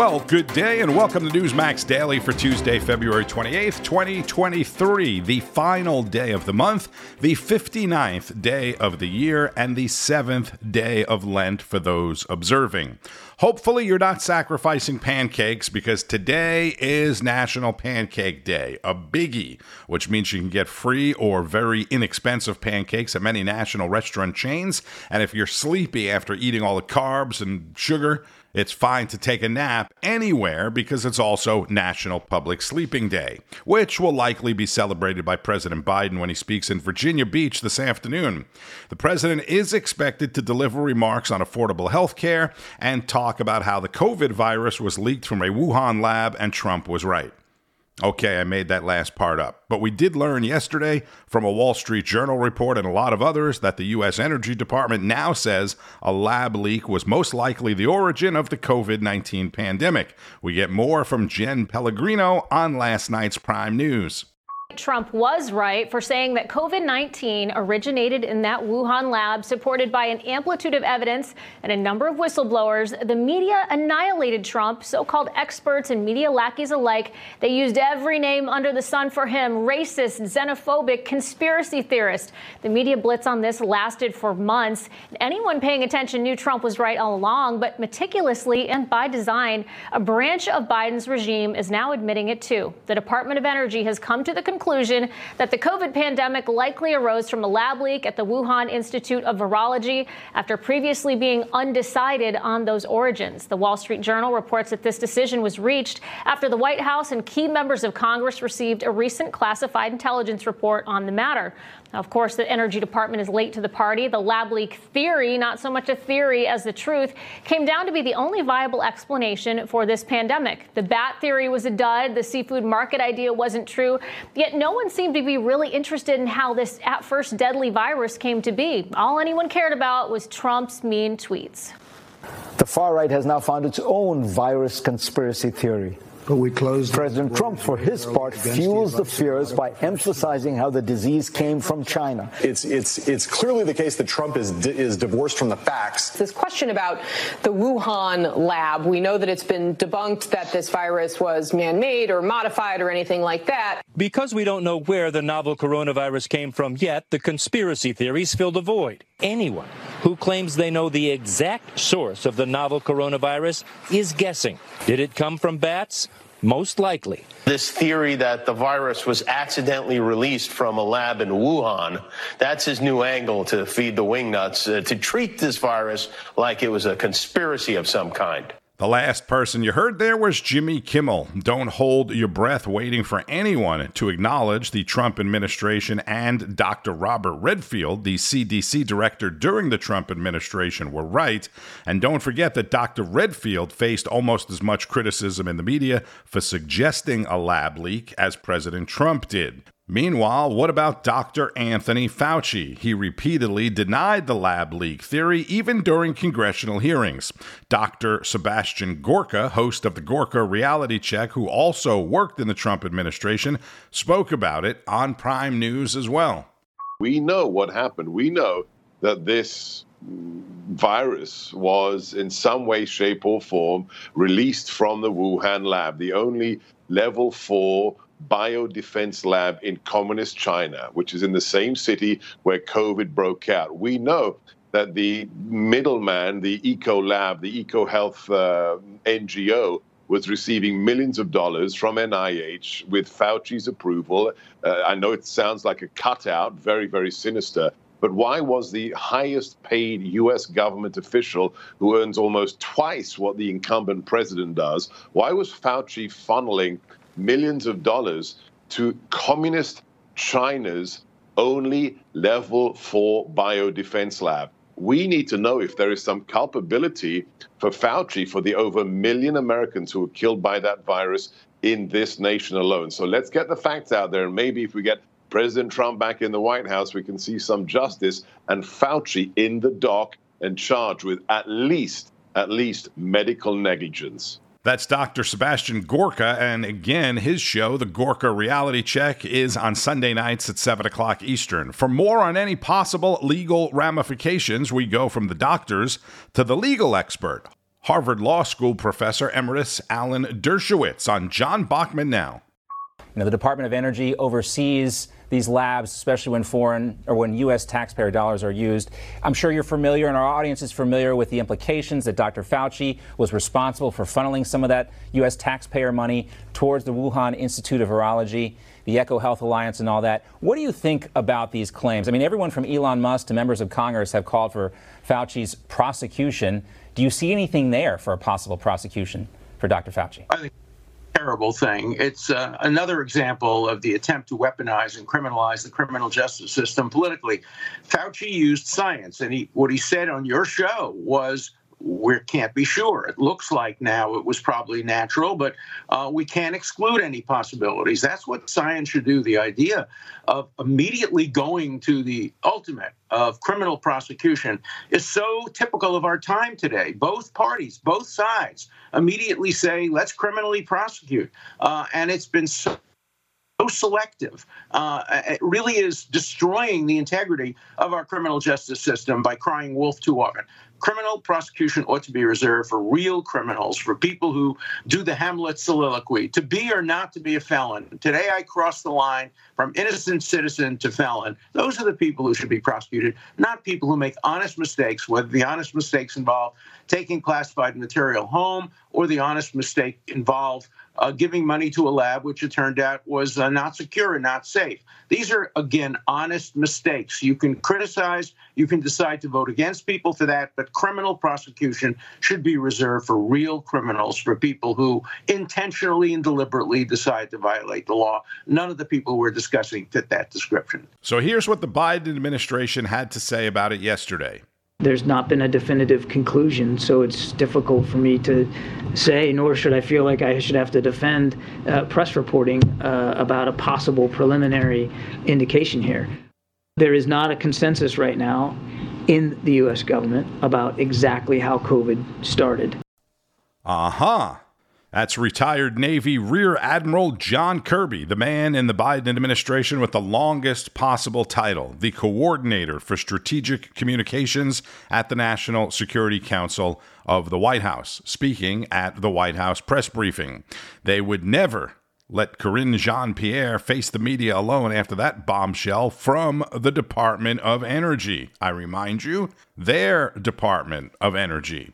Well, good day and welcome to Newsmax Daily for Tuesday, February 28th, 2023, the final day of the month, the 59th day of the year, and the seventh day of Lent for those observing. Hopefully, you're not sacrificing pancakes because today is National Pancake Day, a biggie, which means you can get free or very inexpensive pancakes at many national restaurant chains. And if you're sleepy after eating all the carbs and sugar, it's fine to take a nap anywhere because it's also National Public Sleeping Day, which will likely be celebrated by President Biden when he speaks in Virginia Beach this afternoon. The president is expected to deliver remarks on affordable health care and talk about how the COVID virus was leaked from a Wuhan lab and Trump was right. Okay, I made that last part up. But we did learn yesterday from a Wall Street Journal report and a lot of others that the U.S. Energy Department now says a lab leak was most likely the origin of the COVID 19 pandemic. We get more from Jen Pellegrino on last night's Prime News. Trump was right for saying that COVID 19 originated in that Wuhan lab, supported by an amplitude of evidence and a number of whistleblowers. The media annihilated Trump, so called experts and media lackeys alike. They used every name under the sun for him racist, xenophobic, conspiracy theorist. The media blitz on this lasted for months. Anyone paying attention knew Trump was right all along, but meticulously and by design, a branch of Biden's regime is now admitting it too. The Department of Energy has come to the conclusion conclusion that the COVID pandemic likely arose from a lab leak at the Wuhan Institute of Virology after previously being undecided on those origins. The Wall Street Journal reports that this decision was reached after the White House and key members of Congress received a recent classified intelligence report on the matter. Of course, the Energy Department is late to the party. The lab leak theory, not so much a theory as the truth, came down to be the only viable explanation for this pandemic. The bat theory was a dud. The seafood market idea wasn't true. Yet no one seemed to be really interested in how this at first deadly virus came to be. All anyone cared about was Trump's mean tweets. The far right has now found its own virus conspiracy theory. But we closed. President Trump, for his part, fuels the fears by emphasizing how the disease came from China. It's it's it's clearly the case that Trump is is divorced from the facts. This question about the Wuhan lab, we know that it's been debunked that this virus was man-made or modified or anything like that. Because we don't know where the novel coronavirus came from yet, the conspiracy theories fill the void. Anyone who claims they know the exact source of the novel coronavirus is guessing. Did it come from bats? Most likely. This theory that the virus was accidentally released from a lab in Wuhan, that's his new angle to feed the wingnuts, uh, to treat this virus like it was a conspiracy of some kind. The last person you heard there was Jimmy Kimmel. Don't hold your breath waiting for anyone to acknowledge the Trump administration and Dr. Robert Redfield, the CDC director during the Trump administration, were right. And don't forget that Dr. Redfield faced almost as much criticism in the media for suggesting a lab leak as President Trump did. Meanwhile, what about Dr. Anthony Fauci? He repeatedly denied the lab leak theory even during congressional hearings. Dr. Sebastian Gorka, host of the Gorka Reality Check, who also worked in the Trump administration, spoke about it on Prime News as well. We know what happened. We know that this virus was in some way, shape, or form released from the Wuhan lab, the only level four biodefense lab in communist China, which is in the same city where COVID broke out. We know that the middleman, the Eco Lab, the Eco Health uh, NGO, was receiving millions of dollars from NIH with Fauci's approval. Uh, I know it sounds like a cutout, very, very sinister. But why was the highest paid US government official who earns almost twice what the incumbent president does? Why was Fauci funneling millions of dollars to communist China's only level four biodefense lab. we need to know if there is some culpability for Fauci for the over a million Americans who were killed by that virus in this nation alone. So let's get the facts out there. And maybe if we get President Trump back in the White House, we can see some justice and Fauci in the dock and charged with at least, at least medical negligence. That's Dr. Sebastian Gorka. And again, his show, The Gorka Reality Check, is on Sunday nights at 7 o'clock Eastern. For more on any possible legal ramifications, we go from the doctors to the legal expert, Harvard Law School professor emeritus Alan Dershowitz on John Bachman Now. Know, the Department of Energy oversees these labs, especially when foreign or when U.S. taxpayer dollars are used. I'm sure you're familiar, and our audience is familiar with the implications that Dr. Fauci was responsible for funneling some of that U.S. taxpayer money towards the Wuhan Institute of Virology, the Eco Health Alliance, and all that. What do you think about these claims? I mean, everyone from Elon Musk to members of Congress have called for Fauci's prosecution. Do you see anything there for a possible prosecution for Dr. Fauci? Terrible thing. It's uh, another example of the attempt to weaponize and criminalize the criminal justice system politically. Fauci used science, and he, what he said on your show was we can't be sure. It looks like now it was probably natural, but uh, we can't exclude any possibilities. That's what science should do. The idea of immediately going to the ultimate of criminal prosecution is so typical of our time today. Both parties, both sides, immediately say, let's criminally prosecute. Uh, and it's been so so selective. Uh, it really is destroying the integrity of our criminal justice system by crying wolf too often criminal prosecution ought to be reserved for real criminals, for people who do the Hamlet soliloquy, to be or not to be a felon. Today I crossed the line from innocent citizen to felon. Those are the people who should be prosecuted, not people who make honest mistakes, whether the honest mistakes involve taking classified material home or the honest mistake involve uh, giving money to a lab, which it turned out was uh, not secure and not safe. These are, again, honest mistakes. You can criticize, you can decide to vote against people for that, but criminal prosecution should be reserved for real criminals, for people who intentionally and deliberately decide to violate the law. None of the people we're discussing fit that description. So here's what the Biden administration had to say about it yesterday there's not been a definitive conclusion, so it's difficult for me to say, nor should I feel like I should have to defend uh, press reporting uh, about a possible preliminary indication here. There is not a consensus right now in the U.S. government about exactly how COVID started. Uh huh. That's retired Navy Rear Admiral John Kirby, the man in the Biden administration with the longest possible title, the Coordinator for Strategic Communications at the National Security Council of the White House, speaking at the White House press briefing. They would never let Karine Jean Pierre face the media alone after that bombshell from the Department of Energy. I remind you, their Department of Energy.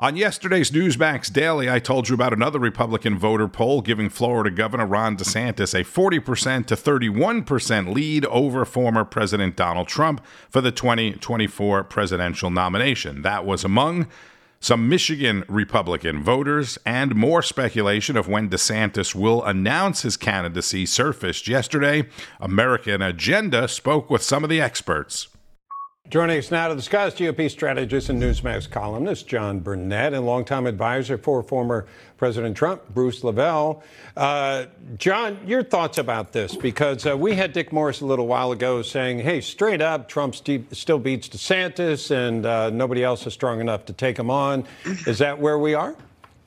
On yesterday's Newsmax Daily, I told you about another Republican voter poll giving Florida Governor Ron DeSantis a 40% to 31% lead over former President Donald Trump for the 2024 presidential nomination. That was among some Michigan Republican voters, and more speculation of when DeSantis will announce his candidacy surfaced yesterday. American Agenda spoke with some of the experts. Joining us now to discuss GOP strategist and Newsmax columnist John Burnett and longtime advisor for former President Trump, Bruce LeVell. Uh, John, your thoughts about this? Because uh, we had Dick Morris a little while ago saying, hey, straight up, Trump st- still beats DeSantis and uh, nobody else is strong enough to take him on. Is that where we are?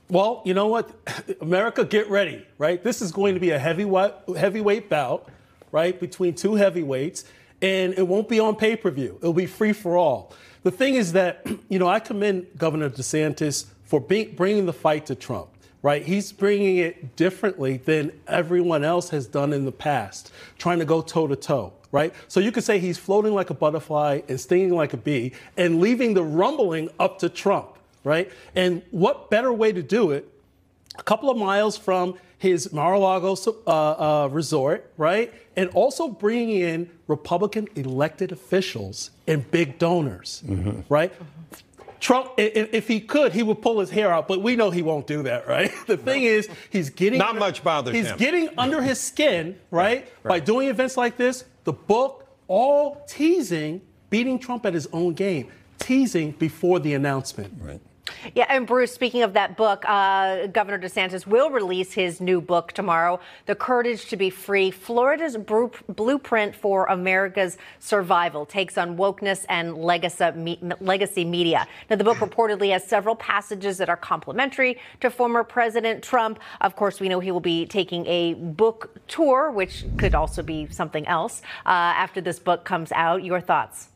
Well, you know what? America, get ready, right? This is going to be a heavyweight, heavyweight bout, right, between two heavyweights and it won't be on pay per view. It'll be free for all. The thing is that, you know, I commend Governor DeSantis for being, bringing the fight to Trump, right? He's bringing it differently than everyone else has done in the past, trying to go toe to toe, right? So you could say he's floating like a butterfly and stinging like a bee and leaving the rumbling up to Trump, right? And what better way to do it? A couple of miles from his Mar-a-Lago uh, uh, resort, right? And also bringing in Republican elected officials and big donors, mm-hmm. right? Trump, if he could, he would pull his hair out, but we know he won't do that, right? The thing is, he's getting not much bothers he's him. getting under his skin, right? right? By doing events like this, the book, all teasing beating Trump at his own game. teasing before the announcement. Right. Yeah, and Bruce, speaking of that book, uh, Governor DeSantis will release his new book tomorrow, The Courage to Be Free Florida's Blueprint for America's Survival, takes on wokeness and legacy, media. Now, the book reportedly has several passages that are complimentary to former President Trump. Of course, we know he will be taking a book tour, which could also be something else, uh, after this book comes out. Your thoughts?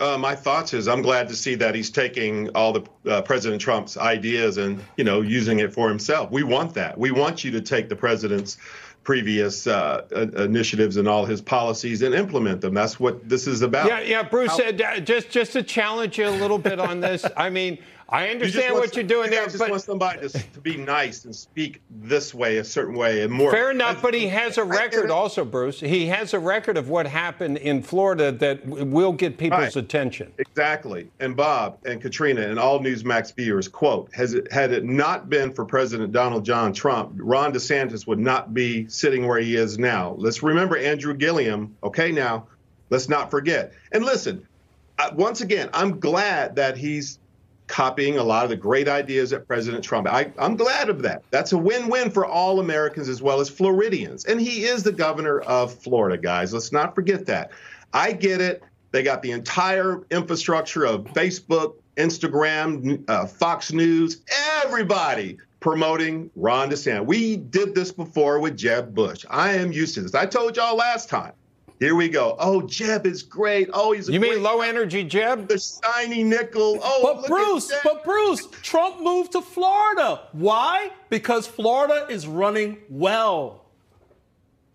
Uh, my thoughts is I'm glad to see that he's taking all the uh, President Trump's ideas and you know using it for himself. We want that. We want you to take the president's previous uh, initiatives and all his policies and implement them. That's what this is about. Yeah, yeah, Bruce. How- uh, just just to challenge you a little bit on this. I mean, I understand what you're doing there. I just but want somebody to, to, be nice and speak this way, a certain way, and more. Fair enough, but he has a record also, Bruce. He has a record of what happened in Florida that will get people's right. attention. Exactly. And Bob and Katrina and all Newsmax viewers, quote, has it, had it not been for President Donald John Trump, Ron DeSantis would not be sitting where he is now. Let's remember Andrew Gillum, Okay, now let's not forget. And listen, once again, I'm glad that he's copying a lot of the great ideas that President Trump. I, am glad of that. That's a win-win for all Americans as well as Floridians. And he is the governor of Florida, guys. Let's not forget that. I get it. They got the entire infrastructure of Facebook, Instagram, uh, Fox News, everybody promoting Ron DeSantis. We did this before with Jeb Bush. I am used to this. I told y'all last time. Here we go. Oh, Jeb is great. Oh, he's a you mean low energy Jeb? The shiny nickel. Oh, but Bruce, but Bruce, Trump moved to Florida. Why? Because Florida is running well.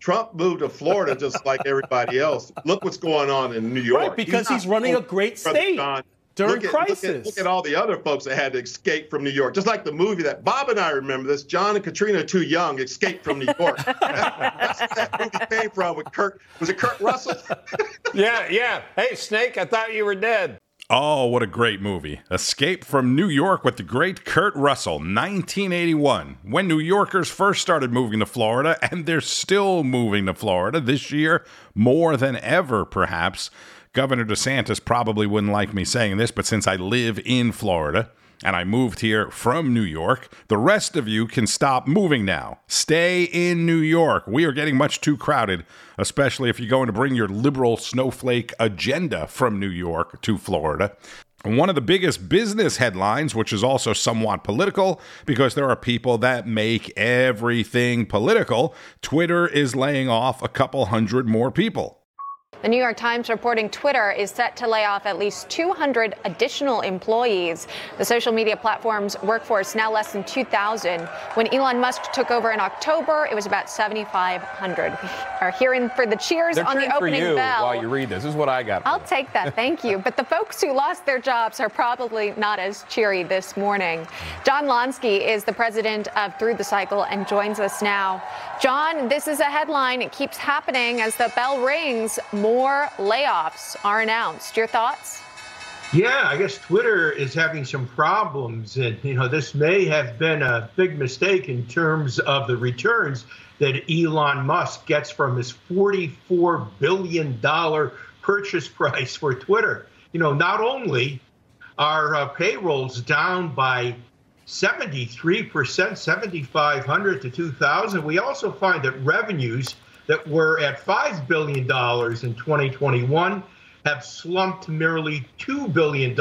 Trump moved to Florida just like everybody else. Look what's going on in New York. Right, because he's, he's running a great state. John, during look at, crisis. Look at, look at, all the other folks that had to escape from New York. Just like the movie that Bob and I remember this. John and Katrina too young escaped from New York. That's where that movie came from with Kurt. Was it Kurt Russell? yeah, yeah. Hey, Snake, I thought you were dead. Oh, what a great movie. Escape from New York with the great Kurt Russell, 1981, when New Yorkers first started moving to Florida, and they're still moving to Florida this year more than ever, perhaps. Governor DeSantis probably wouldn't like me saying this, but since I live in Florida and I moved here from New York, the rest of you can stop moving now. Stay in New York. We are getting much too crowded, especially if you're going to bring your liberal snowflake agenda from New York to Florida. One of the biggest business headlines, which is also somewhat political, because there are people that make everything political, Twitter is laying off a couple hundred more people. The New York Times reporting Twitter is set to lay off at least 200 additional employees. The social media platform's workforce now less than 2,000. When Elon Musk took over in October, it was about 7,500. We are hearing for the cheers They're on the opening for you bell. While you read this, this is what I got. I'll take that, thank you. But the folks who lost their jobs are probably not as cheery this morning. John Lonski is the president of Through the Cycle and joins us now. John, this is a headline. It keeps happening as the bell rings more layoffs are announced. Your thoughts? Yeah, I guess Twitter is having some problems, and you know this may have been a big mistake in terms of the returns that Elon Musk gets from his 44 billion dollar purchase price for Twitter. You know, not only are uh, payrolls down by 73%, 7,500 to 2,000, we also find that revenues that were at $5 billion in 2021 have slumped to merely $2 billion.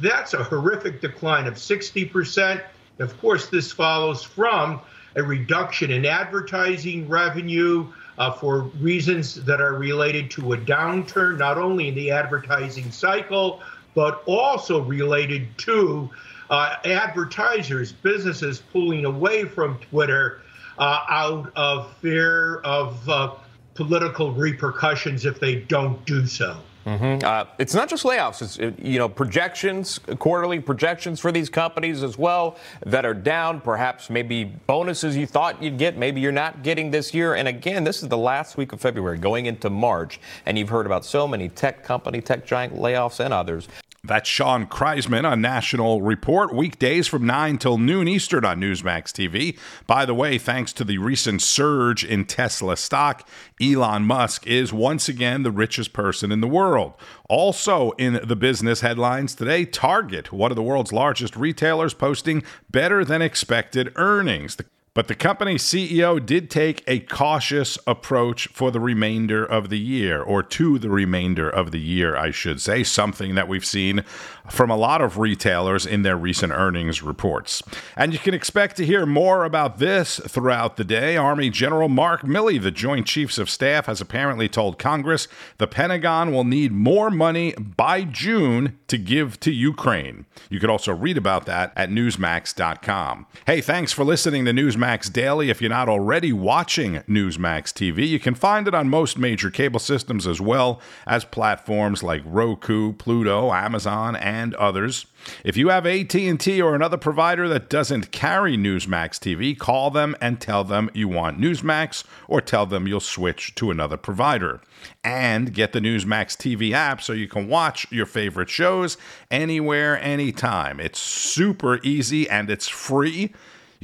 That's a horrific decline of 60%. Of course, this follows from a reduction in advertising revenue uh, for reasons that are related to a downturn, not only in the advertising cycle, but also related to uh, advertisers, businesses pulling away from Twitter out of fear of uh, political repercussions if they don't do so. Mm-hmm. Uh, it's not just layoffs. It's you know projections, quarterly projections for these companies as well that are down. Perhaps maybe bonuses you thought you'd get, maybe you're not getting this year. And again, this is the last week of February, going into March, and you've heard about so many tech company, tech giant layoffs, and others. That's Shaun Kraisman on National Report, weekdays from 9 till noon Eastern on Newsmax TV. By the way, thanks to the recent surge in Tesla stock, Elon Musk is once again the richest person in the world. Also in the business headlines today, Target, one of the world's largest retailers, posting better than expected earnings. The but the company's CEO did take a cautious approach for the remainder of the year, or to the remainder of the year, I should say, something that we've seen from a lot of retailers in their recent earnings reports. And you can expect to hear more about this throughout the day. Army General Mark Milley, the Joint Chiefs of Staff, has apparently told Congress the Pentagon will need more money by June to give to Ukraine. You could also read about that at Newsmax.com. Hey, thanks for listening to Newsmax Daily. If you're not already watching Newsmax TV, you can find it on most major cable systems as well as platforms like Roku, Pluto, Amazon, and others. If you have AT&T or another provider that doesn't carry Newsmax TV, call them and tell them you want Newsmax or tell them you'll switch to another provider. And get the Newsmax TV app so you can watch your favorite shows anywhere anytime. It's super easy and it's free.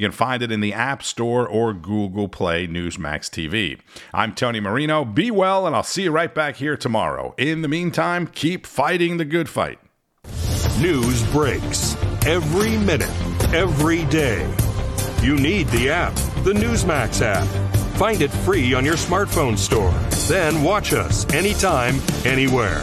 You can find it in the App Store or Google Play Newsmax TV. I'm Tony Marino. Be well, and I'll see you right back here tomorrow. In the meantime, keep fighting the good fight. News breaks every minute, every day. You need the app, the Newsmax app. Find it free on your smartphone store. Then watch us anytime, anywhere.